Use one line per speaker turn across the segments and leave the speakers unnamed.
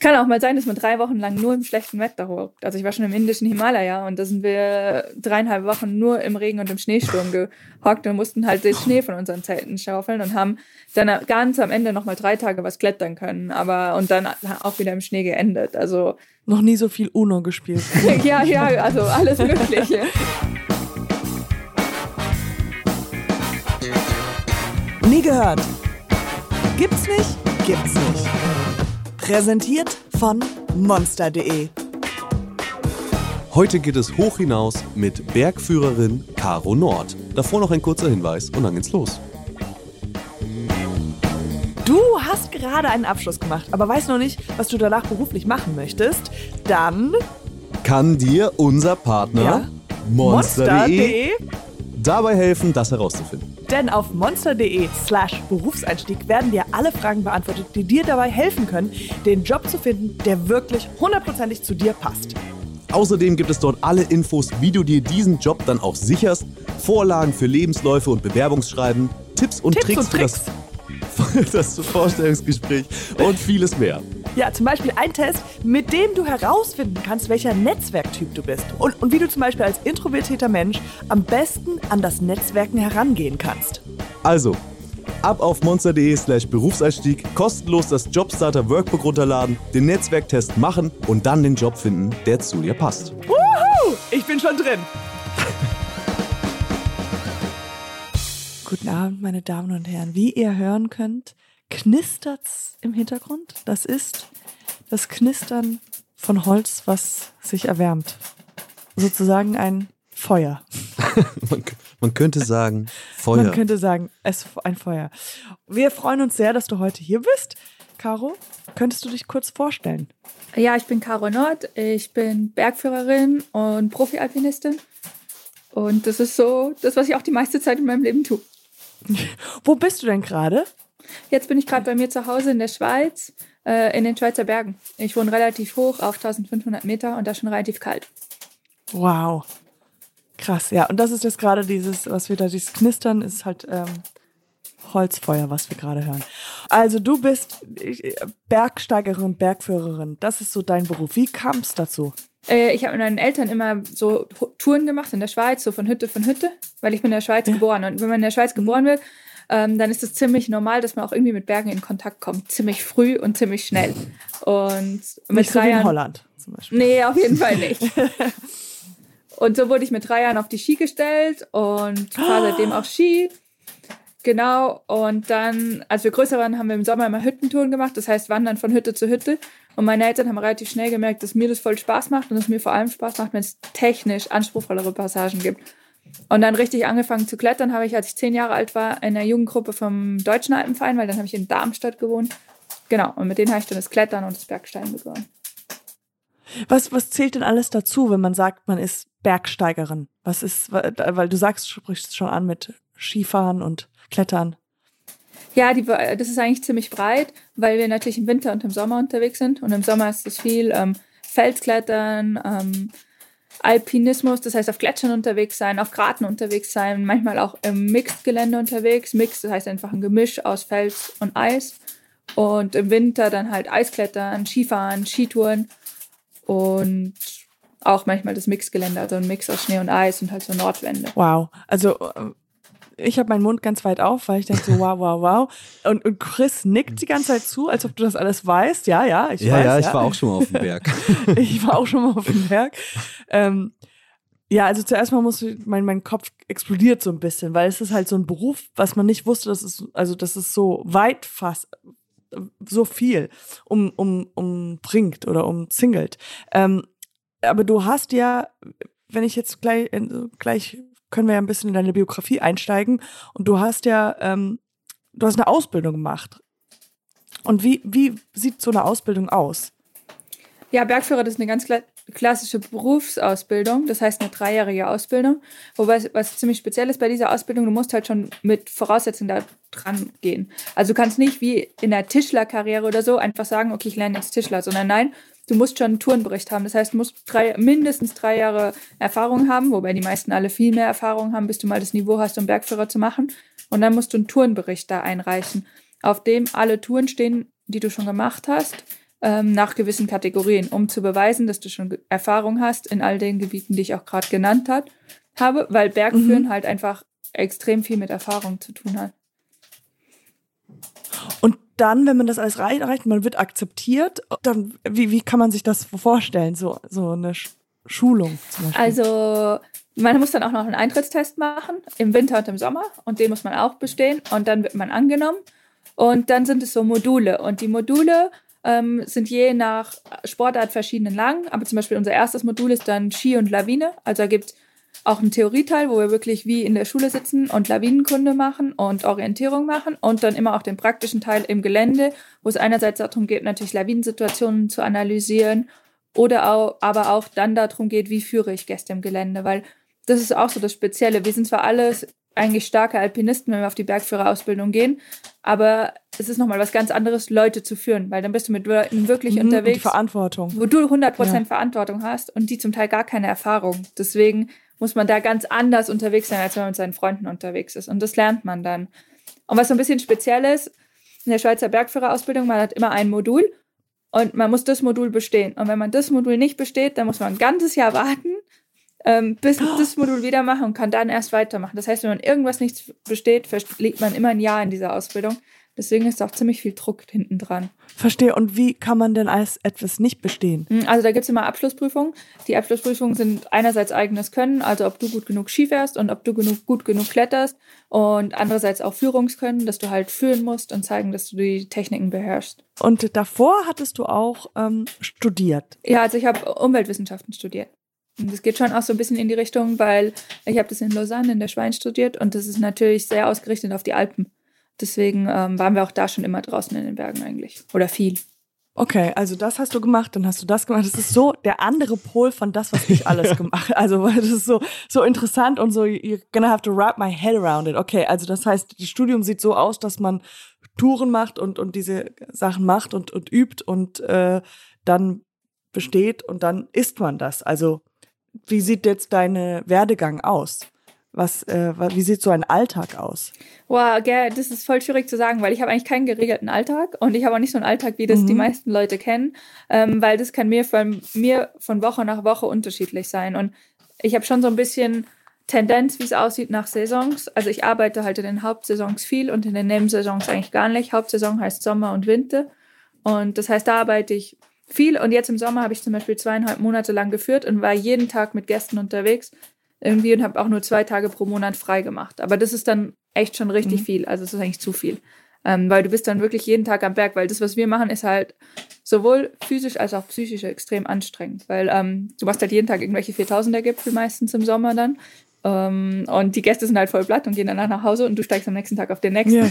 kann auch mal sein, dass man drei Wochen lang nur im schlechten Wetter hockt. Also ich war schon im indischen Himalaya und da sind wir dreieinhalb Wochen nur im Regen und im Schneesturm gehockt und mussten halt den Schnee von unseren Zelten schaufeln und haben dann ganz am Ende nochmal drei Tage was klettern können, aber und dann auch wieder im Schnee geendet. Also
noch nie so viel UNO gespielt.
ja, ja, also alles Mögliche.
Nie gehört. Gibt's nicht? Gibt's nicht. Präsentiert von monster.de.
Heute geht es hoch hinaus mit Bergführerin Caro Nord. Davor noch ein kurzer Hinweis und dann geht's los.
Du hast gerade einen Abschluss gemacht, aber weißt noch nicht, was du danach beruflich machen möchtest. Dann
kann dir unser Partner ja, monster.de monster dabei helfen, das herauszufinden.
Denn auf monster.de slash Berufseinstieg werden dir alle Fragen beantwortet, die dir dabei helfen können, den Job zu finden, der wirklich hundertprozentig zu dir passt.
Außerdem gibt es dort alle Infos, wie du dir diesen Job dann auch sicherst, Vorlagen für Lebensläufe und Bewerbungsschreiben, Tipps und
Tipps
Tricks,
und Tricks.
Für, das, das Vorstellungsgespräch und vieles mehr.
Ja, zum Beispiel ein Test, mit dem du herausfinden kannst, welcher Netzwerktyp du bist und, und wie du zum Beispiel als introvertierter Mensch am besten an das Netzwerken herangehen kannst.
Also, ab auf monster.de slash Berufseinstieg, kostenlos das Jobstarter Workbook runterladen, den Netzwerktest machen und dann den Job finden, der zu dir passt.
Wuhu! Ich bin schon drin. Guten Abend, meine Damen und Herren. Wie ihr hören könnt, knistert's im Hintergrund. Das ist das Knistern von Holz, was sich erwärmt. Sozusagen ein Feuer.
man, man, könnte sagen Feuer.
Man könnte sagen, es ist ein Feuer. Wir freuen uns sehr, dass du heute hier bist. Caro, könntest du dich kurz vorstellen?
Ja, ich bin Caro Nord. Ich bin Bergführerin und Profi-Alpinistin. Und das ist so das, was ich auch die meiste Zeit in meinem Leben tue.
Wo bist du denn gerade?
Jetzt bin ich gerade bei mir zu Hause in der Schweiz, äh, in den Schweizer Bergen. Ich wohne relativ hoch auf 1500 Meter und da schon relativ kalt.
Wow. Krass, ja. Und das ist jetzt gerade dieses, was wir da, dieses Knistern, ist halt ähm, Holzfeuer, was wir gerade hören. Also du bist Bergsteigerin, Bergführerin. Das ist so dein Beruf. Wie kam es dazu?
Äh, ich habe mit meinen Eltern immer so Touren gemacht in der Schweiz, so von Hütte von Hütte, weil ich bin in der Schweiz ja. geboren. Und wenn man in der Schweiz geboren wird, ähm, dann ist es ziemlich normal, dass man auch irgendwie mit Bergen in Kontakt kommt. Ziemlich früh und ziemlich schnell. Und mit
nicht drei so Jahren, in Holland zum Beispiel.
Nee, auf jeden Fall nicht. und so wurde ich mit drei Jahren auf die Ski gestellt und fahre seitdem auch Ski. Genau, und dann, als wir größer waren, haben wir im Sommer immer Hüttentouren gemacht, das heißt wandern von Hütte zu Hütte. Und meine Eltern haben relativ schnell gemerkt, dass mir das voll Spaß macht und dass mir vor allem Spaß macht, wenn es technisch anspruchsvollere Passagen gibt. Und dann richtig angefangen zu klettern habe ich, als ich zehn Jahre alt war, in der Jugendgruppe vom Deutschen Alpenverein, weil dann habe ich in Darmstadt gewohnt. Genau, und mit denen habe ich dann das Klettern und das Bergsteigen begonnen.
Was, was zählt denn alles dazu, wenn man sagt, man ist Bergsteigerin? Was ist, weil du sagst, du sprichst schon an mit Skifahren und Klettern.
Ja, die, das ist eigentlich ziemlich breit, weil wir natürlich im Winter und im Sommer unterwegs sind. Und im Sommer ist es viel ähm, Felsklettern, ähm, Alpinismus, das heißt auf Gletschern unterwegs sein, auf Graten unterwegs sein, manchmal auch im Mixed-Gelände unterwegs. Mixed, das heißt einfach ein Gemisch aus Fels und Eis. Und im Winter dann halt Eisklettern, Skifahren, Skitouren und auch manchmal das Mixgelände, also ein Mix aus Schnee und Eis und halt so Nordwände.
Wow, also ich habe meinen Mund ganz weit auf, weil ich denke so, wow, wow, wow. Und, und Chris nickt die ganze Zeit zu, als ob du das alles weißt. Ja, ja, ich
ja,
weiß.
Ja, ich war auch schon mal auf dem Berg.
ich war auch schon mal auf dem Berg. Ähm, ja, also zuerst mal muss mein, mein Kopf explodiert so ein bisschen, weil es ist halt so ein Beruf, was man nicht wusste, das ist, also das ist so weit fast, so viel um, um, umbringt oder umzingelt. Ähm, aber du hast ja, wenn ich jetzt gleich, gleich können wir ja ein bisschen in deine Biografie einsteigen. Und du hast ja, ähm, du hast eine Ausbildung gemacht. Und wie, wie sieht so eine Ausbildung aus?
Ja, Bergführer, das ist eine ganz klassische Berufsausbildung, das heißt eine dreijährige Ausbildung. Wobei was ziemlich speziell ist bei dieser Ausbildung, du musst halt schon mit Voraussetzungen da dran gehen. Also du kannst nicht wie in der Tischlerkarriere oder so einfach sagen, okay, ich lerne jetzt Tischler, sondern nein, du musst schon einen Tourenbericht haben. Das heißt, du musst drei, mindestens drei Jahre Erfahrung haben, wobei die meisten alle viel mehr Erfahrung haben, bis du mal das Niveau hast, um Bergführer zu machen. Und dann musst du einen Tourenbericht da einreichen, auf dem alle Touren stehen, die du schon gemacht hast, ähm, nach gewissen Kategorien, um zu beweisen, dass du schon Erfahrung hast in all den Gebieten, die ich auch gerade genannt hat, habe, weil Bergführen mhm. halt einfach extrem viel mit Erfahrung zu tun hat.
Und dann, wenn man das alles reicht, man wird akzeptiert, dann wie, wie kann man sich das vorstellen, so, so eine Schulung zum Beispiel?
Also man muss dann auch noch einen Eintrittstest machen, im Winter und im Sommer und den muss man auch bestehen und dann wird man angenommen und dann sind es so Module und die Module ähm, sind je nach Sportart verschieden lang, aber zum Beispiel unser erstes Modul ist dann Ski und Lawine, also da gibt es auch einen Theorieteil, wo wir wirklich wie in der Schule sitzen und Lawinenkunde machen und Orientierung machen und dann immer auch den praktischen Teil im Gelände, wo es einerseits darum geht, natürlich Lawinensituationen zu analysieren oder auch, aber auch dann darum geht, wie führe ich Gäste im Gelände, weil das ist auch so das Spezielle. Wir sind zwar alles eigentlich starke Alpinisten, wenn wir auf die Bergführerausbildung gehen. Aber es ist nochmal was ganz anderes, Leute zu führen, weil dann bist du mit Leuten wirklich mhm, unterwegs. Die
Verantwortung.
Wo du 100% ja. Verantwortung hast und die zum Teil gar keine Erfahrung. Deswegen muss man da ganz anders unterwegs sein, als wenn man mit seinen Freunden unterwegs ist. Und das lernt man dann. Und was so ein bisschen speziell ist, in der Schweizer Bergführerausbildung, man hat immer ein Modul und man muss das Modul bestehen. Und wenn man das Modul nicht besteht, dann muss man ein ganzes Jahr warten ähm, bis das Modul wieder machen und kann dann erst weitermachen. Das heißt, wenn man irgendwas nicht besteht, verliegt man immer ein Jahr in dieser Ausbildung. Deswegen ist auch ziemlich viel Druck hinten dran.
Verstehe. Und wie kann man denn als etwas nicht bestehen?
Hm, also da gibt es immer Abschlussprüfungen. Die Abschlussprüfungen sind einerseits eigenes Können, also ob du gut genug Ski fährst und ob du genug, gut genug kletterst. Und andererseits auch Führungskönnen, dass du halt führen musst und zeigen, dass du die Techniken beherrschst.
Und davor hattest du auch ähm, studiert?
Ja, also ich habe Umweltwissenschaften studiert. Und das geht schon auch so ein bisschen in die Richtung, weil ich habe das in Lausanne in der Schwein studiert und das ist natürlich sehr ausgerichtet auf die Alpen. Deswegen ähm, waren wir auch da schon immer draußen in den Bergen eigentlich. Oder viel.
Okay, also das hast du gemacht, dann hast du das gemacht. Das ist so der andere Pol von das, was ich alles gemacht habe. Also das ist so, so interessant und so, you're gonna have to wrap my head around it. Okay, also das heißt, das Studium sieht so aus, dass man Touren macht und, und diese Sachen macht und, und übt und äh, dann besteht und dann isst man das. Also wie sieht jetzt dein Werdegang aus? Was, äh, wie sieht so ein Alltag aus?
Wow, gell, das ist voll schwierig zu sagen, weil ich habe eigentlich keinen geregelten Alltag und ich habe auch nicht so einen Alltag, wie das mhm. die meisten Leute kennen, ähm, weil das kann mir von, mir von Woche nach Woche unterschiedlich sein. Und ich habe schon so ein bisschen Tendenz, wie es aussieht nach Saisons. Also ich arbeite halt in den Hauptsaisons viel und in den Nebensaisons eigentlich gar nicht. Hauptsaison heißt Sommer und Winter. Und das heißt, da arbeite ich viel. Und jetzt im Sommer habe ich zum Beispiel zweieinhalb Monate lang geführt und war jeden Tag mit Gästen unterwegs irgendwie und habe auch nur zwei Tage pro Monat frei gemacht. Aber das ist dann echt schon richtig mhm. viel. Also es ist eigentlich zu viel. Ähm, weil du bist dann wirklich jeden Tag am Berg, weil das, was wir machen, ist halt sowohl physisch als auch psychisch extrem anstrengend, weil ähm, du machst halt jeden Tag irgendwelche 4000er Gipfel meistens im Sommer dann ähm, und die Gäste sind halt voll platt und gehen danach nach Hause und du steigst am nächsten Tag auf den nächsten. Yeah.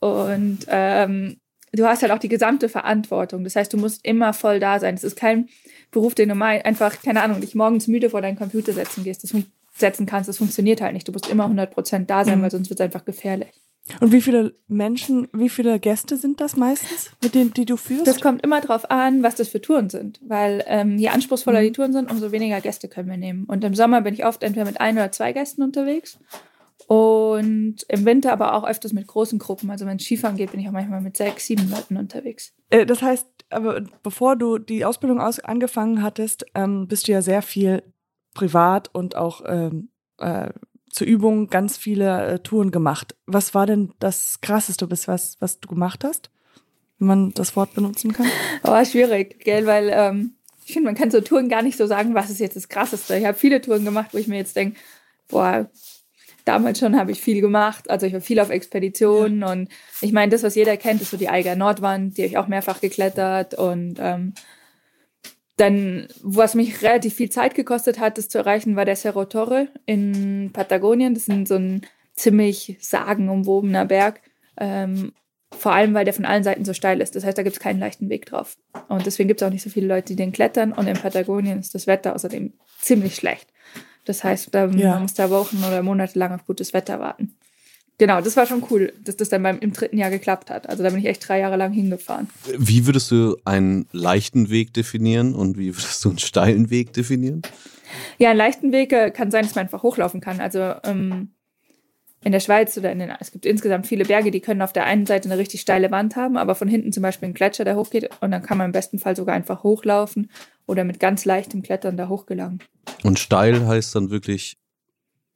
Und ähm, du hast halt auch die gesamte Verantwortung. Das heißt, du musst immer voll da sein. Es ist kein Beruf, den du mal einfach, keine Ahnung, dich morgens müde vor deinen Computer setzen gehst, das setzen kannst. Das funktioniert halt nicht. Du musst immer 100% da sein, mhm. weil sonst wird es einfach gefährlich.
Und wie viele Menschen, wie viele Gäste sind das meistens, mit denen die du führst?
Das kommt immer drauf an, was das für Touren sind. Weil ähm, je anspruchsvoller mhm. die Touren sind, umso weniger Gäste können wir nehmen. Und im Sommer bin ich oft entweder mit ein oder zwei Gästen unterwegs. Und im Winter aber auch öfters mit großen Gruppen. Also wenn es Skifahren geht, bin ich auch manchmal mit sechs, sieben Leuten unterwegs.
Äh, das heißt, aber bevor du die Ausbildung aus angefangen hattest, ähm, bist du ja sehr viel privat und auch ähm, äh, zur Übung ganz viele äh, Touren gemacht. Was war denn das Krasseste, bis was, was du gemacht hast? Wenn man das Wort benutzen kann?
Oh, schwierig, gell, weil ähm, ich finde, man kann so Touren gar nicht so sagen, was ist jetzt das Krasseste. Ich habe viele Touren gemacht, wo ich mir jetzt denke, boah, damals schon habe ich viel gemacht. Also ich war viel auf Expeditionen ja. und ich meine, das, was jeder kennt, ist so die Eiger Nordwand, die habe ich auch mehrfach geklettert und ähm, dann, was mich relativ viel Zeit gekostet hat, das zu erreichen, war der Cerro Torre in Patagonien. Das ist so ein ziemlich sagenumwobener Berg. Ähm, vor allem, weil der von allen Seiten so steil ist. Das heißt, da gibt es keinen leichten Weg drauf. Und deswegen gibt es auch nicht so viele Leute, die den klettern. Und in Patagonien ist das Wetter außerdem ziemlich schlecht. Das heißt, da, ja. man muss da Wochen oder Monate lang auf gutes Wetter warten. Genau, das war schon cool, dass das dann beim, im dritten Jahr geklappt hat. Also da bin ich echt drei Jahre lang hingefahren.
Wie würdest du einen leichten Weg definieren und wie würdest du einen steilen Weg definieren?
Ja, einen leichten Weg äh, kann sein, dass man einfach hochlaufen kann. Also ähm, in der Schweiz oder in den, es gibt insgesamt viele Berge, die können auf der einen Seite eine richtig steile Wand haben, aber von hinten zum Beispiel ein Gletscher, der hochgeht und dann kann man im besten Fall sogar einfach hochlaufen oder mit ganz leichtem Klettern da hochgelangen.
Und steil heißt dann wirklich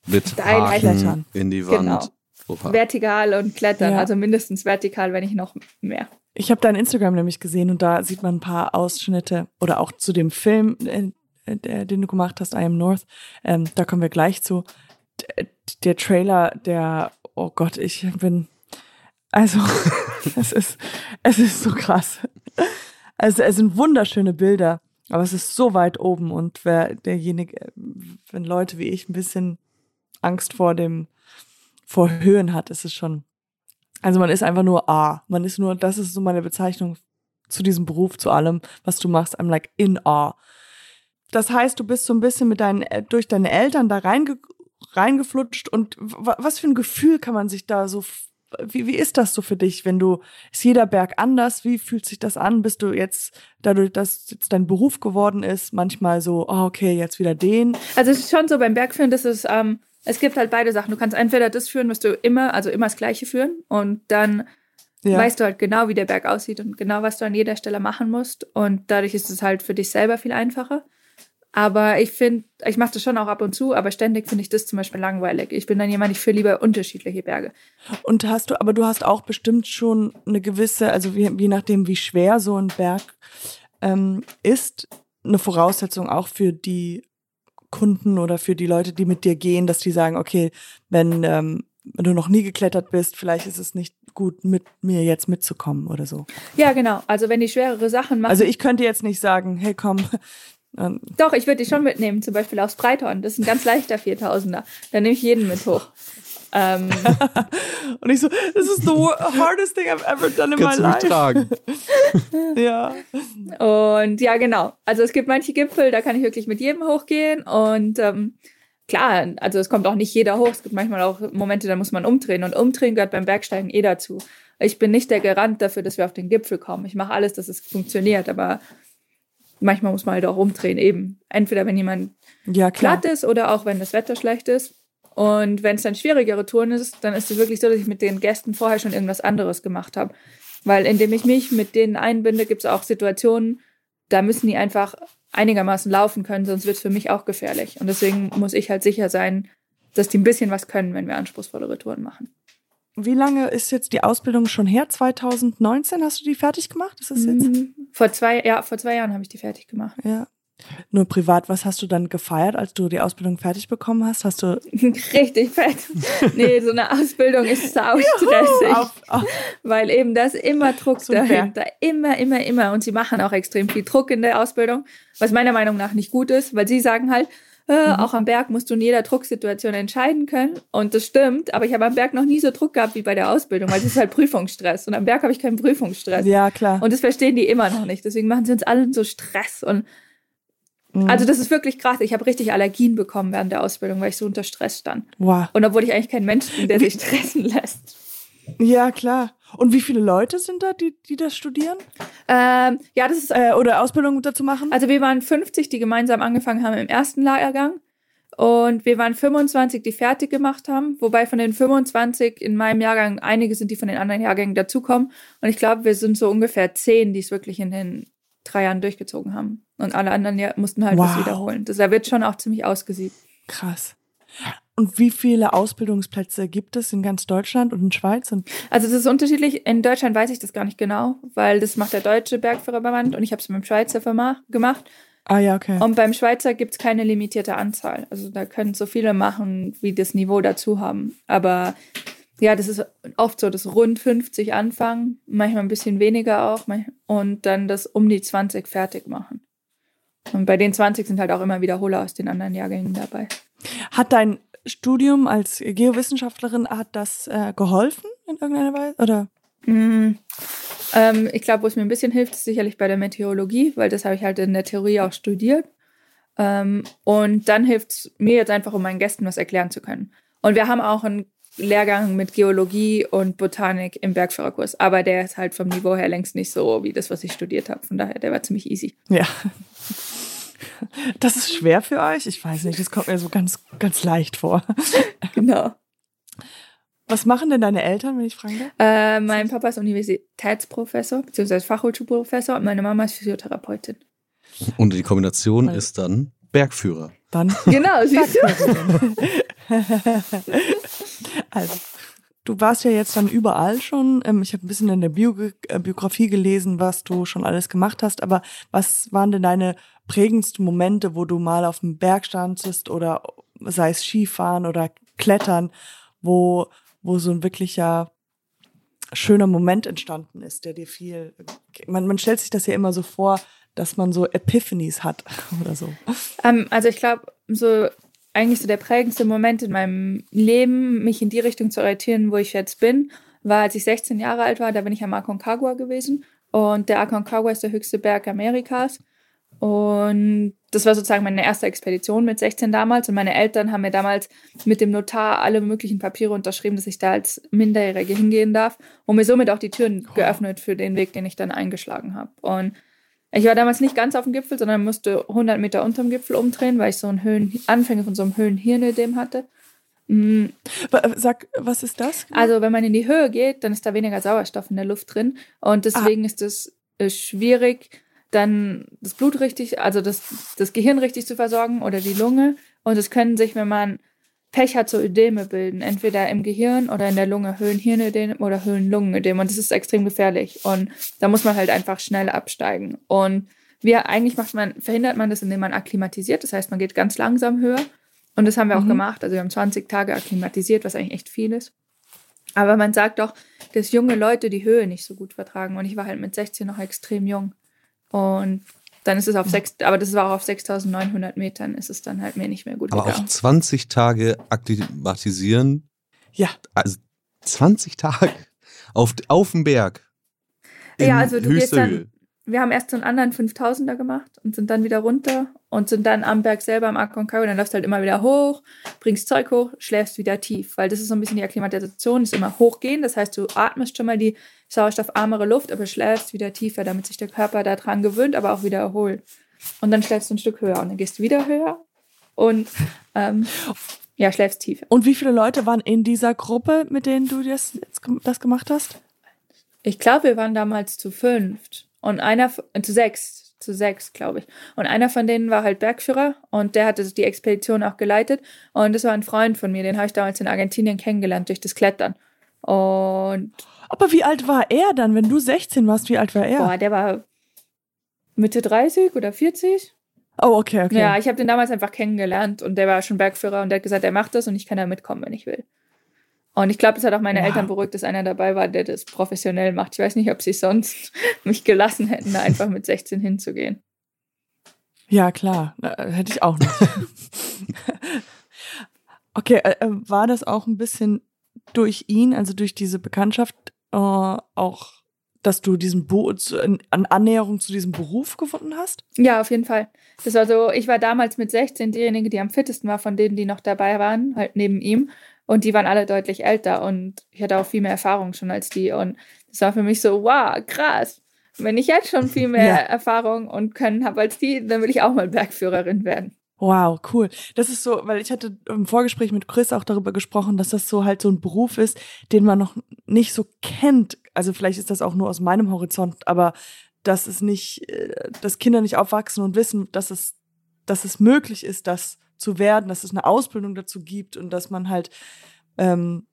mit
Steil heißt
Haken in die Wand.
Genau. Vertikal und klettern,
Ja.
also mindestens vertikal, wenn nicht noch mehr.
Ich habe dein Instagram nämlich gesehen und da sieht man ein paar Ausschnitte oder auch zu dem Film, äh, der, den du gemacht hast, I Am North. Ähm, da kommen wir gleich zu. Der Trailer, der, oh Gott, ich bin, also, es ist, es ist so krass. Also, es sind wunderschöne Bilder, aber es ist so weit oben und wer derjenige, wenn Leute wie ich ein bisschen Angst vor dem, vor Höhen hat, ist es schon also man ist einfach nur ah. Man ist nur, das ist so meine Bezeichnung zu diesem Beruf, zu allem, was du machst. I'm like in awe. Das heißt, du bist so ein bisschen mit deinen, äh, durch deine Eltern da reinge, reingeflutscht und was für ein Gefühl kann man sich da so, wie, wie ist das so für dich, wenn du, ist jeder Berg anders? Wie fühlt sich das an? Bist du jetzt, dadurch, dass jetzt dein Beruf geworden ist, manchmal so, oh, okay, jetzt wieder den?
Also es ist schon so beim Bergführen, dass es, ähm, es gibt halt beide Sachen. Du kannst entweder das führen, was du immer, also immer das Gleiche führen und dann
Ja.
weißt du halt genau, wie der Berg aussieht und genau, was du an jeder Stelle machen musst. Und dadurch ist es halt für dich selber viel einfacher. Aber ich finde, ich mache das schon auch ab und zu, aber ständig finde ich das zum Beispiel langweilig. Ich bin dann jemand, ich führe lieber unterschiedliche Berge.
Und hast du, aber du hast auch bestimmt schon eine gewisse, also je, je nachdem, wie schwer so ein Berg ähm, ist, eine Voraussetzung auch für die Kunden oder für die Leute, die mit dir gehen, dass die sagen, okay, wenn, ähm, wenn du noch nie geklettert bist, vielleicht ist es nicht gut, mit mir jetzt mitzukommen oder so.
Ja, genau. Also wenn die schwerere Sachen machen.
Also ich könnte jetzt nicht sagen, hey komm, ähm,
Doch, ich würde die schon mitnehmen, zum Beispiel aufs Breithorn. Das ist ein ganz leichter 4000er. Da nehme ich jeden mit hoch. Ähm,
und ich so, this is the hardest thing I've ever done in my
Kannst du mich
life.
tragen?
Ja.
und ja, genau. Also es gibt manche Gipfel, da kann ich wirklich mit jedem hochgehen. Und ähm, klar, also es kommt auch nicht jeder hoch. Es gibt manchmal auch Momente, da muss man umdrehen. Und umdrehen gehört beim Bergsteigen eh dazu. Ich bin nicht der Garant dafür, dass wir auf den Gipfel kommen. Ich mache alles, dass es funktioniert, aber manchmal muss man halt auch umdrehen eben. Entweder wenn jemand
Ja,
glatt ist oder auch wenn das Wetter schlecht ist. Und wenn es dann schwierigere Touren ist, dann ist es wirklich so, dass ich mit den Gästen vorher schon irgendwas anderes gemacht habe. Weil indem ich mich mit denen einbinde, gibt es auch Situationen, da müssen die einfach einigermaßen laufen können, sonst wird es für mich auch gefährlich. Und deswegen muss ich halt sicher sein, dass die ein bisschen was können, wenn wir anspruchsvollere Touren machen.
Wie lange ist jetzt die Ausbildung schon her? 2019 hast du die fertig gemacht? Ist das jetzt?
Mhm. Vor zwei, ja, vor zwei Jahren habe ich die fertig gemacht.
Ja. Nur privat, was hast du dann gefeiert, als du die Ausbildung fertig bekommen hast? Hast du
Richtig fett. Nee, so eine Ausbildung ist sau stressig.
auf, auf,
Weil eben da ist immer Druck
So ein
dahinter. Immer, immer, immer. Und sie machen auch extrem viel Druck in der Ausbildung, was meiner Meinung nach nicht gut ist, weil sie sagen halt, äh, auch am Berg musst du in jeder Drucksituation entscheiden können. Und das stimmt, aber ich habe am Berg noch nie so Druck gehabt wie bei der Ausbildung, weil es ist halt Prüfungsstress. Und am Berg habe ich keinen Prüfungsstress.
ja, klar.
Und das verstehen die immer noch nicht. Deswegen machen sie uns allen so Stress. Und
Mhm.
also das ist wirklich krass. Ich habe richtig Allergien bekommen während der Ausbildung, weil ich so unter Stress stand.
wow.
Und obwohl ich eigentlich kein Mensch bin, der sich stressen lässt.
Ja, klar. Und wie viele Leute sind da, die, die das studieren?
Ähm, ja, das ist
Äh, oder Ausbildung dazu machen?
Also wir waren 50, die gemeinsam angefangen haben im ersten Lehrgang. Und wir waren 25, die fertig gemacht haben. Wobei von den 25 in meinem Jahrgang einige sind, die von den anderen Jahrgängen dazukommen. Und ich glaube, wir sind so ungefähr 10, die es wirklich in den drei Jahren durchgezogen haben. Und alle anderen mussten halt was
Wow.
wiederholen. Das da wird schon auch ziemlich ausgesiebt.
Krass. Und wie viele Ausbildungsplätze gibt es in ganz Deutschland und in Schweiz?
Also es ist unterschiedlich. In Deutschland weiß ich das gar nicht genau, weil das macht der deutsche Bergführerverband und ich habe es mit dem Schweizer gemacht.
ah ja, okay.
Und beim Schweizer gibt es keine limitierte Anzahl. Also da können so viele machen, wie das Niveau dazu haben. Aber ja, das ist oft so, dass rund 50 anfangen, manchmal ein bisschen weniger auch und dann das um die 20 fertig machen. Und bei den 20 sind halt auch immer Wiederholer aus den anderen Jahrgängen dabei.
Hat dein Studium als Geowissenschaftlerin, hat das äh, geholfen in irgendeiner Weise? Oder?
Mm, ähm, ich glaube, wo es mir ein bisschen hilft, ist sicherlich bei der Meteorologie, weil das habe ich halt in der Theorie auch studiert. Ähm, und dann hilft es mir jetzt einfach, um meinen Gästen was erklären zu können. Und wir haben auch einen Lehrgang mit Geologie und Botanik im Bergführerkurs, aber der ist halt vom Niveau her längst nicht so wie das, was ich studiert habe. Von daher, der war ziemlich easy.
Ja. Das ist schwer für euch? Ich weiß nicht, das kommt mir so ganz, ganz leicht vor.
Genau.
Was machen denn deine Eltern, wenn ich fragen darf?
Äh, mein Papa ist Universitätsprofessor, beziehungsweise Fachhochschulprofessor und meine Mama ist Physiotherapeutin.
Und die Kombination
Weil-
ist dann Bergführer.
Dann
Genau, siehst du?
also, du warst ja jetzt dann überall schon. Ähm, ich habe ein bisschen in der Bio äh, Biografie gelesen, was du schon alles gemacht hast. Aber was waren denn deine prägendsten Momente, wo du mal auf dem Berg standest oder sei es Skifahren oder Klettern, wo, wo so ein wirklicher schöner Moment entstanden ist, der dir viel. Man, man stellt sich das ja immer so vor, dass man so Epiphanies hat oder so.
Ähm, also ich glaube, so eigentlich so der prägendste Moment in meinem Leben, mich in die Richtung zu orientieren, wo ich jetzt bin, war, als ich 16 Jahre alt war. Da bin ich am Aconcagua gewesen. Und der Aconcagua ist der höchste Berg Amerikas. Und das war sozusagen meine erste Expedition mit 16 damals. Und meine Eltern haben mir damals mit dem Notar alle möglichen Papiere unterschrieben, dass ich da als Minderjährige hingehen darf. Und mir somit auch die Türen geöffnet für den Weg, den ich dann eingeschlagen habe. Und ich war damals nicht ganz auf dem Gipfel, sondern musste 100 Meter unterm Gipfel umdrehen, weil ich so einen Höhen Anfänge von so einem Höhenhirnödem hatte.
Äh, Sag, was ist das?
Also wenn man in die Höhe geht, dann ist da weniger Sauerstoff in der Luft drin und deswegen ist es äh, schwierig, dann das Blut richtig, also das, das Gehirn richtig zu versorgen oder die Lunge. Und es können sich, wenn man Pech hat, so Ödeme bilden, entweder im Gehirn oder in der Lunge, Höhenhirnödem oder Höhenlungenödem. Und das ist extrem gefährlich. Und da muss man halt einfach schnell absteigen. Und wie eigentlich macht man, verhindert man das, indem man akklimatisiert. Das heißt, man geht ganz langsam höher. Und das haben wir auch
Mhm.
gemacht. Also wir haben 20 Tage akklimatisiert, was eigentlich echt viel ist. Aber man sagt auch, dass junge Leute die Höhe nicht so gut vertragen. Und ich war halt mit 16 noch extrem jung. Und dann ist es auf sechs, aber das war auch auf 6900 Metern, ist es dann halt mir nicht mehr gut
Aber auch
gegangen.
20 Tage akklimatisieren.
Ja.
Also 20 Tage auf, auf dem Berg. In
Ja, also du gehst dann-
Höhe.
Wir haben erst so einen anderen 5000er gemacht und sind dann wieder runter und sind dann am Berg selber am Aconcagua. Dann läufst du halt immer wieder hoch, bringst Zeug hoch, schläfst wieder tief. Weil das ist so ein bisschen die Akklimatisation, ist immer hochgehen. Das heißt, du atmest schon mal die sauerstoffarmere Luft, aber schläfst wieder tiefer, damit sich der Körper daran gewöhnt, aber auch wieder erholt. Und dann schläfst du ein Stück höher und dann gehst du wieder höher und ähm, ja, schläfst tiefer.
Und wie viele Leute waren in dieser Gruppe, mit denen du das, das gemacht hast?
Ich glaube, wir waren damals zu fünft. Und einer, äh, zu sechs, zu sechs, glaube ich. Und einer von denen war halt Bergführer und der hatte die Expedition auch geleitet. Und das war ein Freund von mir, den habe ich damals in Argentinien kennengelernt durch das Klettern. Und
Aber wie alt war er dann, wenn du 16 warst? Wie alt war er?
boah, der war Mitte 30 oder 40.
Oh, okay, okay.
Ja, ich habe den damals einfach kennengelernt und der war schon Bergführer und der hat gesagt, er macht das und ich kann da mitkommen, wenn ich will. Und ich glaube, das hat auch meine
Wow.
Eltern beruhigt, dass einer dabei war, der das professionell macht. Ich weiß nicht, ob sie sonst mich gelassen hätten, da einfach mit 16 hinzugehen.
Ja, klar. Hätte ich auch nicht. okay, äh, äh, war das auch ein bisschen durch ihn, also durch diese Bekanntschaft, äh, auch, dass du diesen Bo an Annäherung zu diesem Beruf gefunden hast?
Ja, auf jeden Fall. Das war so, ich war damals mit 16 diejenige, die am fittesten war von denen, die noch dabei waren, halt neben ihm. Und die waren alle deutlich älter und ich hatte auch viel mehr Erfahrung schon als die. Und das war für mich so, wow, krass. Wenn ich jetzt schon viel mehr
Ja.
Erfahrung und Können habe als die, dann will ich auch mal Bergführerin werden.
Wow, cool. Das ist so, weil ich hatte im Vorgespräch mit Chris auch darüber gesprochen, dass das so halt so ein Beruf ist, den man noch nicht so kennt. Also vielleicht ist das auch nur aus meinem Horizont, aber dass es nicht, äh, dass Kinder nicht aufwachsen und wissen, dass es, dass es möglich ist, das zu werden, dass es eine Ausbildung dazu gibt und dass man halt ähm,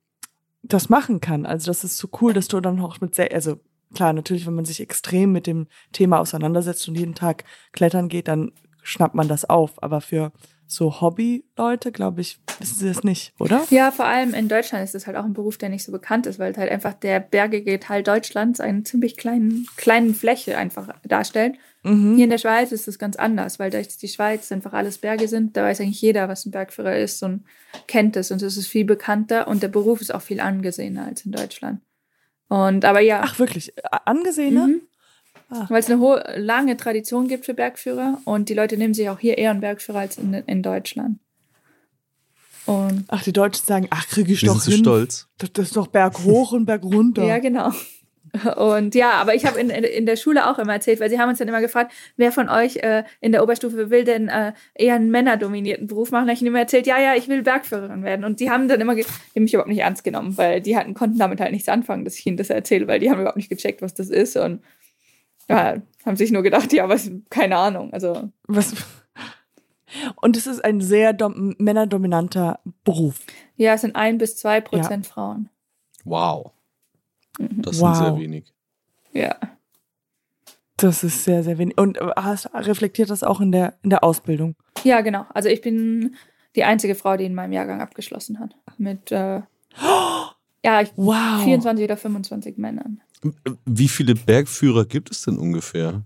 das machen kann. Also das ist so cool, dass du dann auch mit, sehr, also klar, natürlich, wenn man sich extrem mit dem Thema auseinandersetzt und jeden Tag klettern geht, dann schnappt man das auf. Aber für so Hobby-Leute, glaube ich, wissen sie das nicht, oder?
Ja, vor allem in Deutschland ist das halt auch ein Beruf, der nicht so bekannt ist, weil halt einfach der bergige Teil Deutschlands einen ziemlich kleinen, kleinen Fläche einfach darstellt.
Mhm.
Hier in der Schweiz ist es ganz anders, weil durch die Schweiz einfach alles Berge sind. Da weiß eigentlich jeder, was ein Bergführer ist und kennt es. Und es ist viel bekannter und der Beruf ist auch viel angesehener als in Deutschland. Und aber ja,
Ach, wirklich? Angesehener?
mhm.
Ah.
weil es eine hohe, lange Tradition gibt für Bergführer und die Leute nehmen sich auch hier eher einen Bergführer als in, in Deutschland. Und
Ach, die Deutschen sagen, ach, kriege ich doch hin.
stolz.
Das, das ist doch Berg hoch und Berg runter.
ja, genau. Und ja, aber ich habe in, in, in der Schule auch immer erzählt, weil sie haben uns dann immer gefragt, wer von euch äh, in der Oberstufe will denn äh, eher einen männerdominierten Beruf machen. Da habe ich ihnen immer erzählt, ja, ja, ich will Bergführerin werden. Und die haben dann immer die haben mich überhaupt nicht ernst genommen, weil die hatten, konnten damit halt nichts anfangen, dass ich ihnen das erzähle, weil die haben überhaupt nicht gecheckt, was das ist. Und ja, haben sich nur gedacht, ja, was, keine Ahnung. Also.
Was? Und es ist ein sehr männerdominanter Beruf.
Ja, es sind ein bis zwei Prozent ja. Frauen.
Wow. Mhm. Das wow. sind sehr wenig.
Ja.
Das ist sehr, sehr wenig. Und hast, reflektiert das auch in der, in der Ausbildung?
Ja, genau. Also ich bin die einzige Frau, die in meinem Jahrgang abgeschlossen hat. Mit äh, ja, ich, wow. 24 oder 25 Männern.
Wie viele Bergführer gibt es denn ungefähr?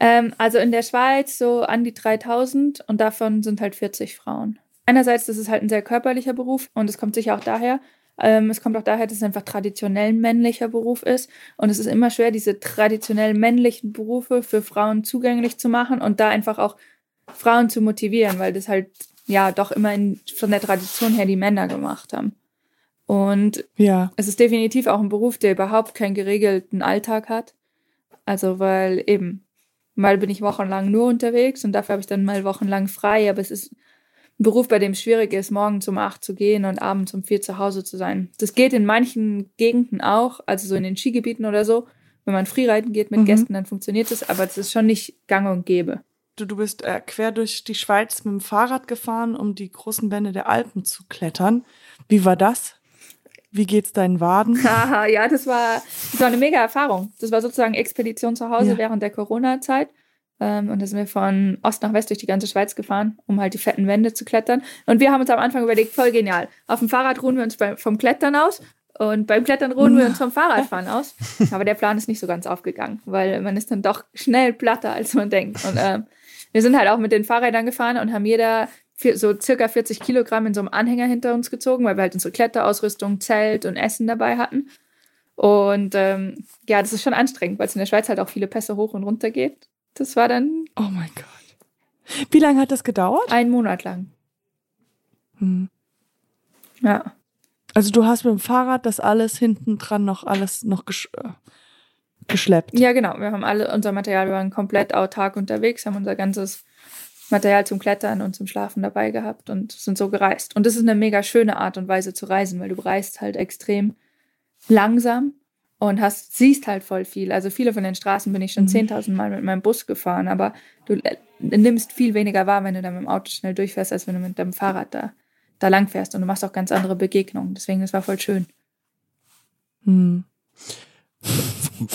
Ähm, also in der Schweiz so an die 3000 und davon sind halt 40 Frauen. Einerseits, das ist halt ein sehr körperlicher Beruf und es kommt sicher auch daher. Ähm, es kommt auch daher, dass es einfach traditionell männlicher Beruf ist. Und es ist immer schwer, diese traditionell männlichen Berufe für Frauen zugänglich zu machen und da einfach auch Frauen zu motivieren, weil das halt ja doch immer in, von der Tradition her die Männer gemacht haben. Und ja. es ist definitiv auch ein Beruf, der überhaupt keinen geregelten Alltag hat. Also, weil eben, mal bin ich wochenlang nur unterwegs und dafür habe ich dann mal wochenlang frei, aber es ist ein Beruf, bei dem es schwierig ist, morgens um acht zu gehen und abends um vier zu Hause zu sein. Das geht in manchen Gegenden auch, also so in den Skigebieten oder so. Wenn man Freereiten geht mit mhm. Gästen, dann funktioniert das, aber es ist schon nicht gang und gäbe.
Du, du bist äh, quer durch die Schweiz mit dem Fahrrad gefahren, um die großen Wände der Alpen zu klettern. Wie war das? Wie geht's deinen Waden?
ja, das war, das war eine mega Erfahrung. Das war sozusagen Expedition zu Hause ja. während der Corona-Zeit. Ähm, und da sind wir von Ost nach West durch die ganze Schweiz gefahren, um halt die fetten Wände zu klettern. Und wir haben uns am Anfang überlegt, voll genial. Auf dem Fahrrad ruhen wir uns beim, vom Klettern aus und beim Klettern ruhen wir uns vom Fahrradfahren aus. Aber der Plan ist nicht so ganz aufgegangen, weil man ist dann doch schnell platter, als man denkt. Und ähm, wir sind halt auch mit den Fahrrädern gefahren und haben jeder so circa 40 Kilogramm in so einem Anhänger hinter uns gezogen, weil wir halt unsere Kletterausrüstung, Zelt und Essen dabei hatten. Und ähm, ja, das ist schon anstrengend, weil es in der Schweiz halt auch viele Pässe hoch und runter geht. Das war dann.
Oh mein Gott. Wie lange hat das gedauert?
Einen Monat lang. Hm. Ja.
Also du hast mit dem Fahrrad das alles hinten dran noch alles noch gesch äh, geschleppt.
Ja, genau. Wir haben alle unser Material, wir waren komplett autark unterwegs, haben unser ganzes Material zum Klettern und zum Schlafen dabei gehabt und sind so gereist. Und das ist eine mega schöne Art und Weise zu reisen, weil du reist halt extrem langsam und hast, siehst halt voll viel. Also viele von den Straßen bin ich schon mhm. 10.000 Mal mit meinem Bus gefahren, aber du äh, nimmst viel weniger wahr, wenn du dann mit dem Auto schnell durchfährst, als wenn du mit deinem Fahrrad da, da lang fährst und du machst auch ganz andere Begegnungen. Deswegen, das war voll schön.
Mhm.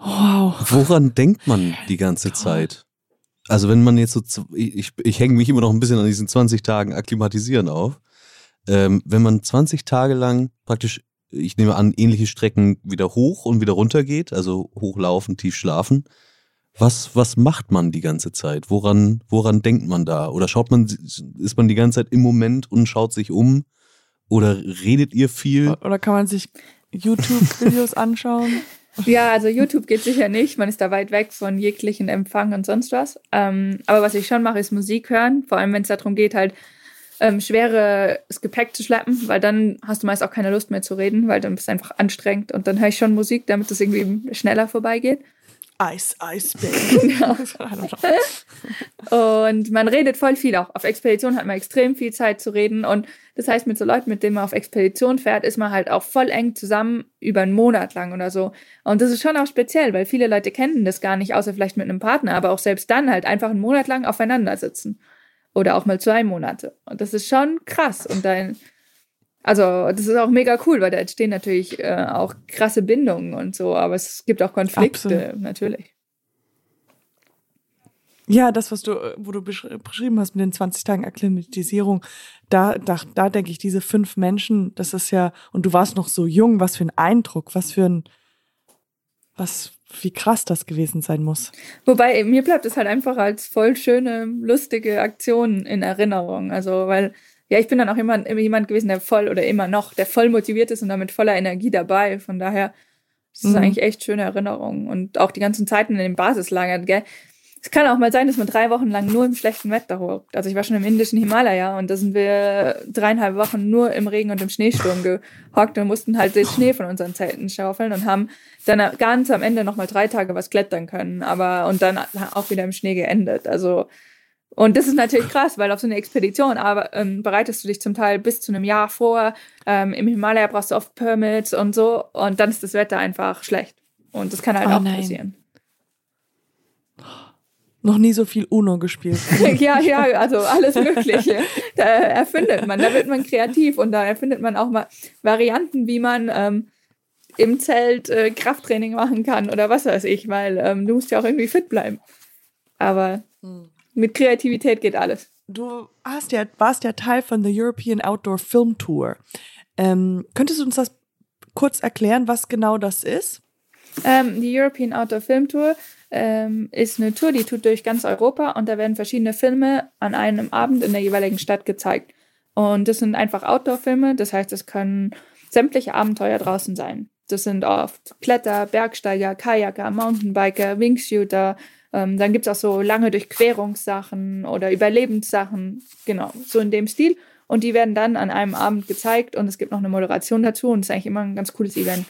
Wow. Woran denkt man die ganze Zeit? Also wenn man jetzt so, ich, ich hänge mich immer noch ein bisschen an diesen 20 Tagen Akklimatisieren auf. Ähm, wenn man 20 Tage lang praktisch, ich nehme an, ähnliche Strecken wieder hoch und wieder runter geht, also hochlaufen, tief schlafen, was, was macht man die ganze Zeit? Woran, woran denkt man da? Oder schaut man, ist man die ganze Zeit im Moment und schaut sich um? Oder redet ihr viel?
Oder kann man sich YouTube-Videos anschauen?
Ja, also YouTube geht sicher nicht. Man ist da weit weg von jeglichen Empfang und sonst was. Ähm, aber was ich schon mache, ist Musik hören. Vor allem, wenn es darum geht, halt ähm, schweres Gepäck zu schleppen, weil dann hast du meist auch keine Lust mehr zu reden, weil dann bist du einfach anstrengend. Und dann höre ich schon Musik, damit es irgendwie schneller vorbeigeht.
Ice, Ice, Baby.
Und man redet voll viel auch. Auf Expedition hat man extrem viel Zeit zu reden. Und das heißt, mit so Leuten, mit denen man auf Expedition fährt, ist man halt auch voll eng zusammen über einen Monat lang oder so. Und das ist schon auch speziell, weil viele Leute kennen das gar nicht, außer vielleicht mit einem Partner, aber auch selbst dann halt einfach einen Monat lang aufeinander sitzen. Oder auch mal zwei Monate. Und das ist schon krass. Und dann also, das ist auch mega cool, weil da entstehen natürlich äh, auch krasse Bindungen und so, aber es gibt auch Konflikte, Absolut. natürlich.
Ja, das, was du, äh, wo du beschrieben hast mit den 20 Tagen Akklimatisierung, da, da, da denke ich, diese fünf Menschen, das ist ja, und du warst noch so jung, was für ein Eindruck, was für ein, was, wie krass das gewesen sein muss.
Wobei, mir bleibt es halt einfach als voll schöne, lustige Aktion in Erinnerung. Also, weil ja, ich bin dann auch immer, immer jemand gewesen, der voll oder immer noch, der voll motiviert ist und damit voller Energie dabei. Von daher ist es mhm. eigentlich echt schöne Erinnerungen. Und auch die ganzen Zeiten in den Basislagern, gell? es kann auch mal sein, dass man drei Wochen lang nur im schlechten Wetter hockt. Also ich war schon im indischen Himalaya und da sind wir dreieinhalb Wochen nur im Regen und im Schneesturm gehockt und mussten halt den Schnee von unseren Zelten schaufeln und haben dann ganz am Ende nochmal drei Tage was klettern können, aber und dann auch wieder im Schnee geendet. Also und das ist natürlich krass, weil auf so eine Expedition aber, ähm, bereitest du dich zum Teil bis zu einem Jahr vor. Ähm, Im Himalaya brauchst du oft Permits und so und dann ist das Wetter einfach schlecht. Und das kann halt oh, auch nein. passieren
noch nie so viel Uno gespielt.
ja, ja, also alles Mögliche. Da erfindet man, da wird man kreativ und da erfindet man auch mal Varianten, wie man ähm, im Zelt äh, Krafttraining machen kann oder was weiß ich, weil ähm, du musst ja auch irgendwie fit bleiben. Aber hm. Mit Kreativität geht alles.
Du hast ja, warst ja Teil von der European Outdoor Film Tour. Ähm, könntest du uns das kurz erklären, was genau das ist?
Ähm, die European Outdoor Film Tour ähm, ist eine Tour, die tut durch ganz Europa und da werden verschiedene Filme an einem Abend in der jeweiligen Stadt gezeigt. Und das sind einfach Outdoor-Filme, das heißt, es können sämtliche Abenteuer draußen sein. Das sind oft Kletter, Bergsteiger, Kajaker, Mountainbiker, Wingshooter. Ähm, dann gibt es auch so lange Durchquerungssachen oder Überlebenssachen, genau, so in dem Stil. Und die werden dann an einem Abend gezeigt und es gibt noch eine Moderation dazu und es ist eigentlich immer ein ganz cooles Event.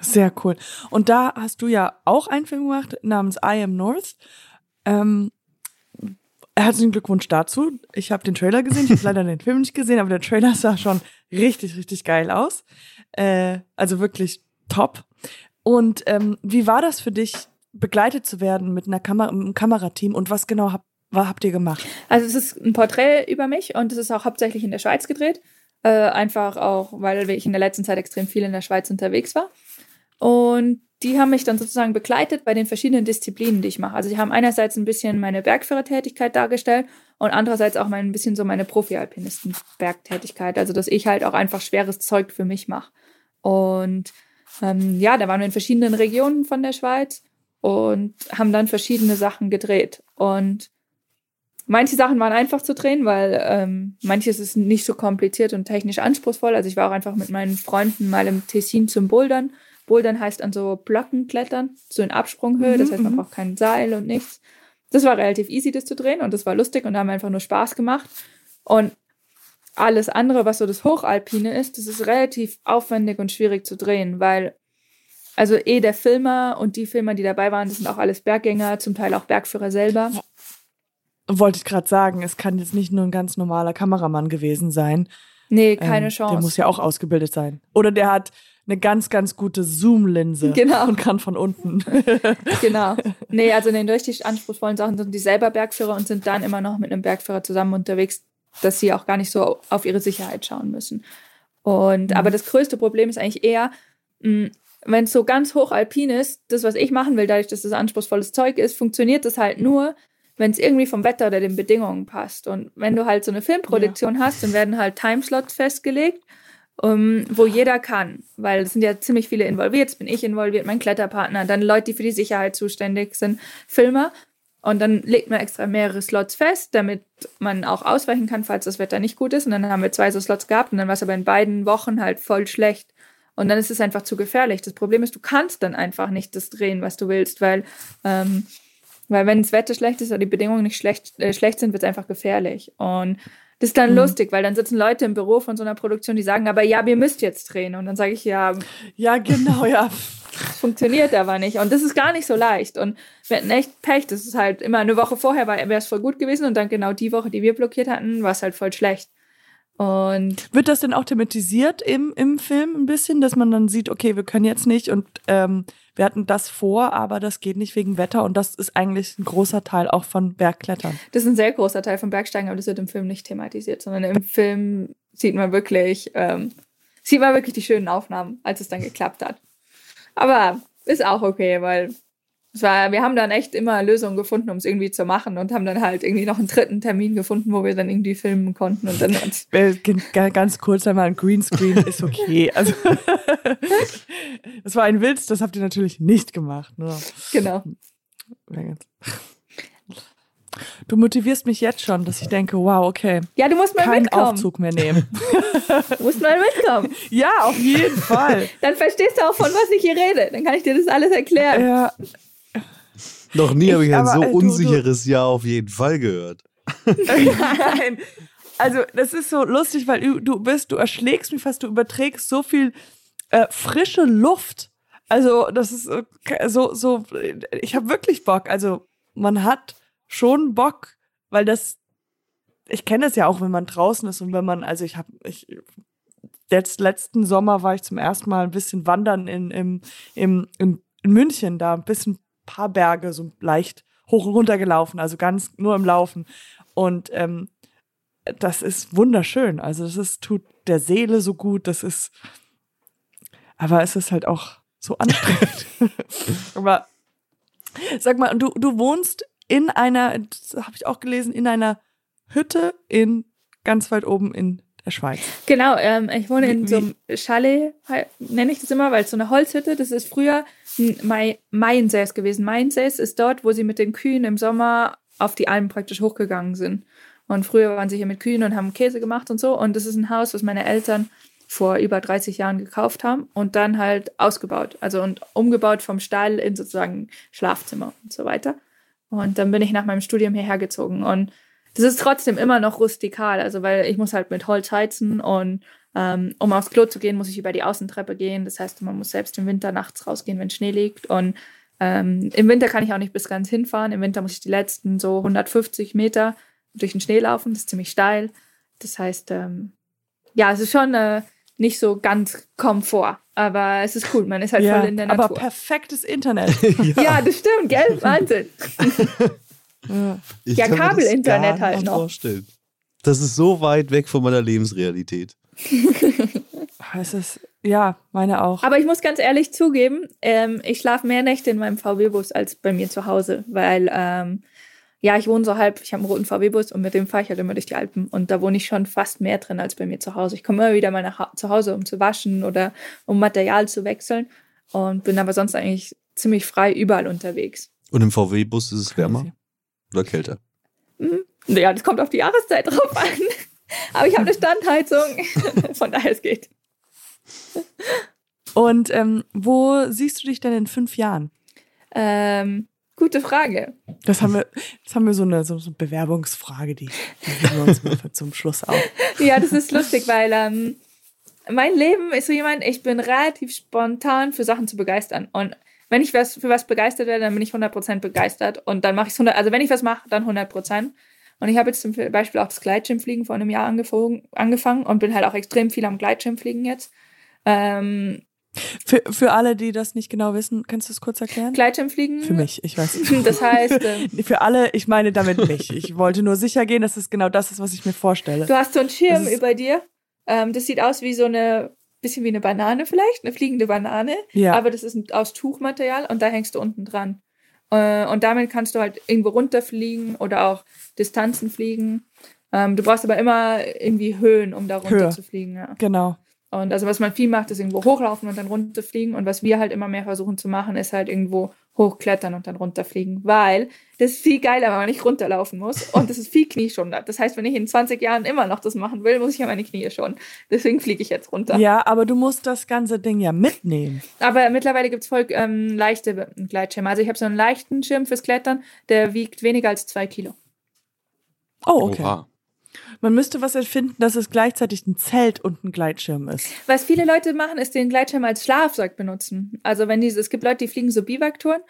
Sehr cool. Und da hast du ja auch einen Film gemacht namens I Am North. Ähm, herzlichen Glückwunsch dazu. Ich habe den Trailer gesehen. Ich habe leider den Film nicht gesehen, aber der Trailer sah schon richtig, richtig geil aus. Äh, also wirklich top. Und ähm, wie war das für dich, begleitet zu werden mit einer Kamera, einem Kamerateam und was genau hab, was habt ihr gemacht?
Also es ist ein Porträt über mich und es ist auch hauptsächlich in der Schweiz gedreht. Äh, einfach auch, weil ich in der letzten Zeit extrem viel in der Schweiz unterwegs war. Und die haben mich dann sozusagen begleitet bei den verschiedenen Disziplinen, die ich mache. Also sie haben einerseits ein bisschen meine Bergführertätigkeit dargestellt und andererseits auch mein, ein bisschen so meine Profi-Alpinisten-Bergtätigkeit. Also dass ich halt auch einfach schweres Zeug für mich mache. Und ähm, ja, da waren wir in verschiedenen Regionen von der Schweiz und haben dann verschiedene Sachen gedreht. Und manche Sachen waren einfach zu drehen, weil ähm, manches ist nicht so kompliziert und technisch anspruchsvoll. Also ich war auch einfach mit meinen Freunden mal im Tessin zum Bouldern Bouldern heißt an so Blöcken klettern, so in Absprunghöhe. Das mhm, heißt, man mhm. braucht kein Seil und nichts. Das war relativ easy, das zu drehen und das war lustig und da haben wir einfach nur Spaß gemacht. Und alles andere, was so das Hochalpine ist, das ist relativ aufwendig und schwierig zu drehen, weil also eh der Filmer und die Filmer, die dabei waren, das sind auch alles Berggänger, zum Teil auch Bergführer selber.
Wollte ich gerade sagen, es kann jetzt nicht nur ein ganz normaler Kameramann gewesen sein.
Nee, keine ähm, Chance.
Der muss ja auch ausgebildet sein. Oder der hat eine ganz, ganz gute Zoom-Linse genau. und kann von unten.
genau. Nee, also in den richtig anspruchsvollen Sachen sind die selber Bergführer und sind dann immer noch mit einem Bergführer zusammen unterwegs, dass sie auch gar nicht so auf ihre Sicherheit schauen müssen. Und mhm. aber das größte Problem ist eigentlich eher, mm, wenn es so ganz hoch alpin ist, das, was ich machen will, dadurch, dass das anspruchsvolles Zeug ist, funktioniert das halt nur, wenn es irgendwie vom Wetter oder den Bedingungen passt. Und wenn du halt so eine Filmproduktion ja. hast, dann werden halt Timeslots festgelegt um, wo jeder kann, weil es sind ja ziemlich viele involviert. Jetzt bin ich involviert, mein Kletterpartner, dann Leute, die für die Sicherheit zuständig sind, Filmer. Und dann legt man extra mehrere Slots fest, damit man auch ausweichen kann, falls das Wetter nicht gut ist. Und dann haben wir zwei so Slots gehabt und dann war es aber in beiden Wochen halt voll schlecht. Und dann ist es einfach zu gefährlich. Das Problem ist, du kannst dann einfach nicht das drehen, was du willst, weil, ähm, weil wenn das Wetter schlecht ist oder die Bedingungen nicht schlecht, äh, schlecht sind, wird es einfach gefährlich. Und das ist dann mhm. lustig, weil dann sitzen Leute im Büro von so einer Produktion, die sagen, aber ja, wir müsst jetzt drehen. Und dann sage ich, ja.
Ja, genau, ja.
Das funktioniert aber nicht. Und das ist gar nicht so leicht. Und wir hatten echt Pech. Das ist halt immer eine Woche vorher wäre es voll gut gewesen. Und dann genau die Woche, die wir blockiert hatten, war es halt voll schlecht. Und
wird das denn auch thematisiert im, im Film ein bisschen, dass man dann sieht, okay, wir können jetzt nicht und ähm, wir hatten das vor, aber das geht nicht wegen Wetter und das ist eigentlich ein großer Teil auch von Bergklettern.
Das ist ein sehr großer Teil von Bergsteigen, aber das wird im Film nicht thematisiert, sondern im Film sieht man wirklich, ähm, sieht man wirklich die schönen Aufnahmen, als es dann geklappt hat. Aber ist auch okay, weil es war, wir haben dann echt immer Lösungen gefunden, um es irgendwie zu machen und haben dann halt irgendwie noch einen dritten Termin gefunden, wo wir dann irgendwie filmen konnten und dann uns.
Ganz kurz einmal ein Greenscreen ist okay. Also das war ein Witz, das habt ihr natürlich nicht gemacht. Ne?
Genau.
Du motivierst mich jetzt schon, dass ich denke, wow, okay.
Ja, du musst mal
keinen
mitkommen.
Aufzug mehr nehmen.
du musst mal mitkommen.
Ja, auf jeden Fall.
Dann verstehst du auch, von was ich hier rede. Dann kann ich dir das alles erklären.
Ja,
Noch nie habe ich ein
aber,
so
äh, du-
unsicheres Ja auf jeden Fall gehört.
Nein. Also, das ist so lustig, weil du, du bist, du erschlägst mich fast, du überträgst so viel äh, frische Luft. Also, das ist äh, so, so, ich habe wirklich Bock. Also, man hat schon Bock, weil das, ich kenne das ja auch, wenn man draußen ist und wenn man, also ich habe, ich, jetzt letzten Sommer war ich zum ersten Mal ein bisschen wandern in, im, im, in München, da ein bisschen paar Berge, so leicht hoch und runter gelaufen, also ganz nur im Laufen. Und ähm, das ist wunderschön. Also das ist, tut der Seele so gut. Das ist, aber es ist halt auch so anstrengend. aber sag mal, du, du wohnst in einer, das habe ich auch gelesen, in einer Hütte in ganz weit oben in der Schweiz.
Genau, ähm, ich wohne in so einem Chalet, nenne ich das immer, weil es so eine Holzhütte, das ist früher Mainsäß gewesen. Mainsäß ist dort, wo sie mit den Kühen im Sommer auf die Alpen praktisch hochgegangen sind. Und früher waren sie hier mit Kühen und haben Käse gemacht und so. Und das ist ein Haus, was meine Eltern vor über 30 Jahren gekauft haben und dann halt ausgebaut. Also und umgebaut vom Stall in sozusagen Schlafzimmer und so weiter. Und dann bin ich nach meinem Studium hierher gezogen. Und das ist trotzdem immer noch rustikal, also weil ich muss halt mit Holz heizen und ähm, um aufs Klo zu gehen, muss ich über die Außentreppe gehen. Das heißt, man muss selbst im Winter nachts rausgehen, wenn Schnee liegt. Und ähm, im Winter kann ich auch nicht bis ganz hinfahren. Im Winter muss ich die letzten so 150 Meter durch den Schnee laufen. Das ist ziemlich steil. Das heißt, ähm, ja, es ist schon äh, nicht so ganz Komfort, aber es ist cool. Man ist halt voll in der
aber
Natur.
perfektes Internet.
ja, das stimmt, gell? Wahnsinn.
ja.
Ich
Ja,
kann mir das
Kabelinternet halt
nicht
noch.
Vorstellen. Das ist so weit weg von meiner Lebensrealität.
Es ist, ja, meine auch.
Aber ich muss ganz ehrlich zugeben, ähm, ich schlafe mehr Nächte in meinem VW-Bus als bei mir zu Hause, weil ähm, ja, ich wohne so halb, ich habe einen roten VW-Bus und mit dem fahre ich halt immer durch die Alpen und da wohne ich schon fast mehr drin als bei mir zu Hause. Ich komme immer wieder mal nach Ha- zu Hause, um zu waschen oder um Material zu wechseln und bin aber sonst eigentlich ziemlich frei überall unterwegs.
Und im VW-Bus ist es wärmer
Crazy.
Oder kälter?
Ja, das kommt auf die Jahreszeit drauf an. Aber ich habe eine Standheizung, von daher es geht.
Und ähm, wo siehst du dich denn in fünf Jahren?
Ähm, gute Frage.
Das haben wir, das haben wir so eine, so, eine Bewerbungsfrage, die, die wir uns mal für zum Schluss auf.
Ja, das ist lustig, weil ähm, mein Leben ist so jemand, ich bin relativ spontan für Sachen zu begeistern. Und wenn ich was, für was begeistert werde, dann bin ich 100% begeistert. Und dann mache ich es 100%, also wenn ich was mache, dann 100%. Und ich habe jetzt zum Beispiel auch das Gleitschirmfliegen vor einem Jahr angefangen, angefangen und bin halt auch extrem viel am Gleitschirmfliegen jetzt. Ähm,
Für, für alle, die das nicht genau wissen, kannst du es kurz erklären?
Gleitschirmfliegen.
Für mich, ich weiß.
Das heißt, ähm,
Für alle, ich meine damit mich. Ich wollte nur sicher gehen, dass es genau das ist, was ich mir vorstelle.
Du hast so einen Schirm über dir. Ähm, das sieht aus wie so eine, bisschen wie eine Banane vielleicht, eine fliegende Banane.
Ja.
Aber das ist aus Tuchmaterial und da hängst du unten dran. Äh, und damit kannst du halt irgendwo runterfliegen oder auch Distanzen fliegen. Ähm, du brauchst aber immer irgendwie Höhen, um da runter
Höhe.
zu fliegen. Ja.
Genau.
Und also was man viel macht, ist irgendwo hochlaufen und dann runterfliegen. Und was wir halt immer mehr versuchen zu machen, ist halt irgendwo hochklettern und dann runterfliegen. Weil das ist viel geiler, wenn man nicht runterlaufen muss. Und das ist viel knieschonender. Das heißt, wenn ich in 20 Jahren immer noch das machen will, muss ich ja meine Knie schonen. Deswegen fliege ich jetzt runter.
Ja, aber du musst das ganze Ding ja mitnehmen.
Aber mittlerweile gibt es voll ähm, leichte Gleitschirme. Also ich habe so einen leichten Schirm fürs Klettern, der wiegt weniger als zwei Kilo.
Oh, okay.
Oha.
Man müsste was erfinden, dass es gleichzeitig ein Zelt und ein Gleitschirm ist.
Was viele Leute machen, ist den Gleitschirm als Schlafsack benutzen. Also wenn diese, es gibt Leute, die fliegen so Biwaktouren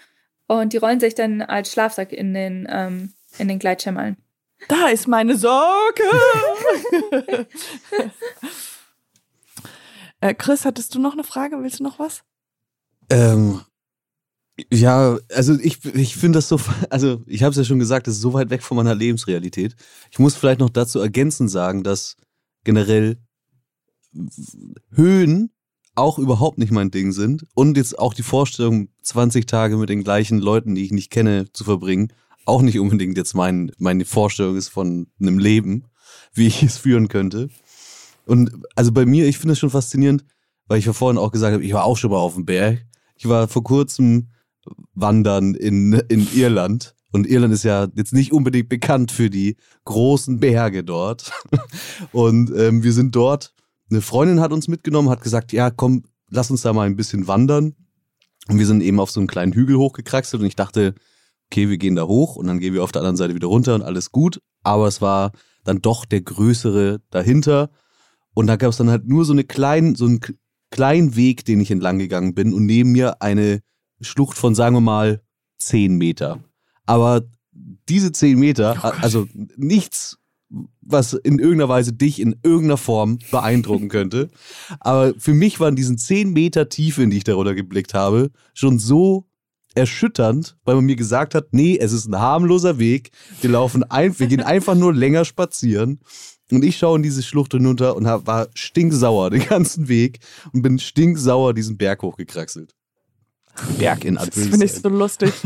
und die rollen sich dann als Schlafsack in den, ähm, in den Gleitschirm ein.
Da ist meine Sorge. äh, Chris, hattest du noch eine Frage? Willst du noch was?
Ähm, ja, also ich, ich finde das so, also ich habe es ja schon gesagt, das ist so weit weg von meiner Lebensrealität. Ich muss vielleicht noch dazu ergänzend sagen, dass generell Höhen auch überhaupt nicht mein Ding sind und jetzt auch die Vorstellung, 20 Tage mit den gleichen Leuten, die ich nicht kenne, zu verbringen, auch nicht unbedingt jetzt mein, meine Vorstellung ist von einem Leben, wie ich es führen könnte. Und also bei mir, ich finde es schon faszinierend, weil ich ja vorhin auch gesagt habe, ich war auch schon mal auf dem Berg. Ich war vor kurzem wandern in, in Irland. Und Irland ist ja jetzt nicht unbedingt bekannt für die großen Berge dort. Und ähm, wir sind dort, eine Freundin hat uns mitgenommen, hat gesagt, ja, komm, lass uns da mal ein bisschen wandern. Und wir sind eben auf so einen kleinen Hügel hochgekraxelt und ich dachte, okay, wir gehen da hoch und dann gehen wir auf der anderen Seite wieder runter und alles gut. Aber es war dann doch der größere dahinter. Und da gab es dann halt nur so eine kleinen, so einen kleinen Weg, den ich entlang gegangen bin und neben mir eine Schlucht von, sagen wir mal, zehn Meter. Aber diese zehn Meter,
Oh
also nichts, was in irgendeiner Weise dich in irgendeiner Form beeindrucken könnte. Aber für mich waren diesen zehn Meter Tiefe, in die ich darunter geblickt habe, schon so erschütternd, weil man mir gesagt hat, nee, es ist ein harmloser Weg. Wir laufen ein, wir gehen einfach nur länger spazieren. Und ich schaue in diese Schlucht hinunter und hab, war stinksauer den ganzen Weg und bin stinksauer diesen Berg hochgekraxelt. Berg in
Das finde ich so lustig.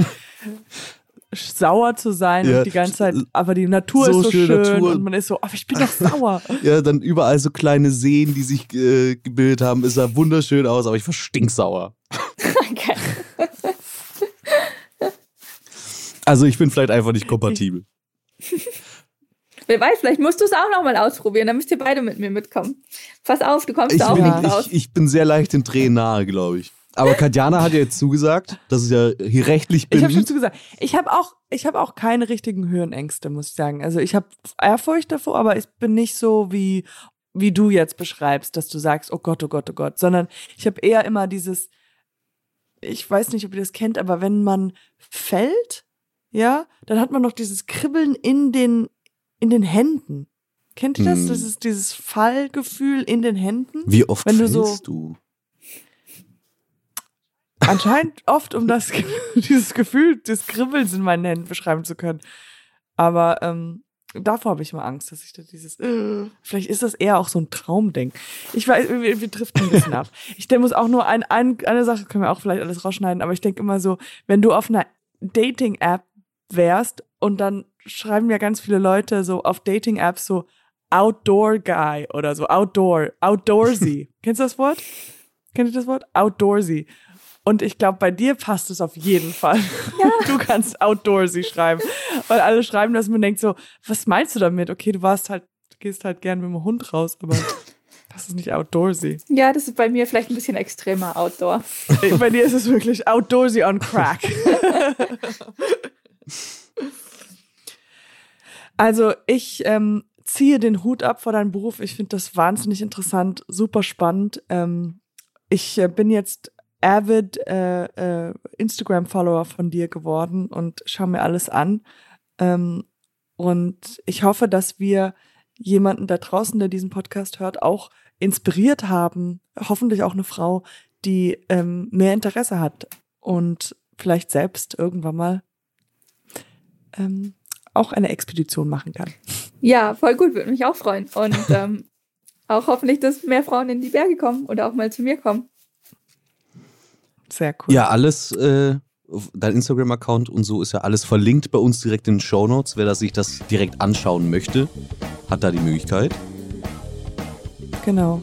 sauer zu sein
Ja,
und die ganze Zeit, aber die Natur
so
ist so schön
Natur.
und man ist so, aber ich bin doch sauer.
Ja, dann überall so kleine Seen, die sich äh, gebildet haben. Es sah wunderschön aus, aber ich war stinksauer.
Okay.
Also ich bin vielleicht einfach nicht kompatibel.
Wer weiß, vielleicht musst du es auch noch mal ausprobieren. Dann müsst ihr beide mit mir mitkommen. Pass auf, du kommst
Ich,
da auch
bin,
nicht raus.
ich, ich bin sehr leicht den Tränen nahe, glaube ich. Aber Katjana hat ja jetzt zugesagt, dass ich ja hier rechtlich bin.
Ich habe schon zugesagt. Ich habe auch, ich habe auch keine richtigen Höhenängste, muss ich sagen. Also ich habe Ehrfurcht davor, aber ich bin nicht so wie wie du jetzt beschreibst, dass du sagst, oh Gott, oh Gott, oh Gott, sondern ich habe eher immer dieses, ich weiß nicht, ob ihr das kennt, aber wenn man fällt, ja, dann hat man noch dieses Kribbeln in den in den Händen. Kennt ihr das?
Hm.
Das ist dieses Fallgefühl in den Händen.
Wie oft
Wenn du
fällst
so-
du?
Anscheinend oft, um das dieses Gefühl des Kribbelns in meinen Händen beschreiben zu können. Aber ähm, davor habe ich mal Angst, dass ich da dieses. Äh, vielleicht ist das eher auch so ein Traumding. Ich weiß, wir, wir driften ein bisschen ab. Ich denke, muss auch nur ein, ein, eine Sache können wir auch vielleicht alles rausschneiden, aber ich denke immer so, wenn du auf einer Dating-App wärst und dann schreiben ja ganz viele Leute so auf Dating-Apps so Outdoor Guy oder so Outdoor, Outdoorsy. Kennst du das Wort? Kennt ihr das Wort? Outdoorsy. Und ich glaube, bei dir passt es auf jeden Fall. Du kannst Outdoorsy schreiben. Weil alle schreiben das und man denkt so, was meinst du damit? Okay, du warst halt, du gehst halt gern mit dem Hund raus, aber das ist nicht Outdoorsy.
Ja, das ist bei mir vielleicht ein bisschen extremer Outdoor.
Bei dir ist es wirklich Outdoorsy on Crack. Also ich ähm, ziehe den Hut ab vor deinem Beruf. Ich finde das wahnsinnig interessant, super spannend. Ähm, ich äh, bin jetzt avid äh, äh, Instagram-Follower von dir geworden und schaue mir alles an. Ähm, und ich hoffe, dass wir jemanden da draußen, der diesen Podcast hört, auch inspiriert haben. Hoffentlich auch eine Frau, die ähm, mehr Interesse hat und vielleicht selbst irgendwann mal ähm, auch eine Expedition machen kann.
Ja, voll gut, würde mich auch freuen. Und ähm, auch hoffentlich, dass mehr Frauen in die Berge kommen oder auch mal zu mir kommen.
Sehr cool.
Ja, alles, äh, dein Instagram-Account und so ist ja alles verlinkt bei uns direkt in den Show Notes. Wer das sich das direkt anschauen möchte, hat da die Möglichkeit.
Genau.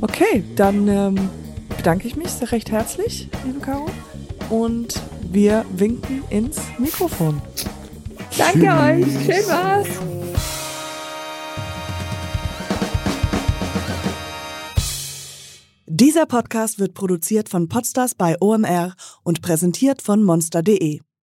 Okay, dann ähm, bedanke ich mich sehr recht herzlich, liebe Caro. Und wir winken ins Mikrofon.
Danke euch, schön war's.
Dieser Podcast wird produziert von Podstars bei OMR und präsentiert von monster.de.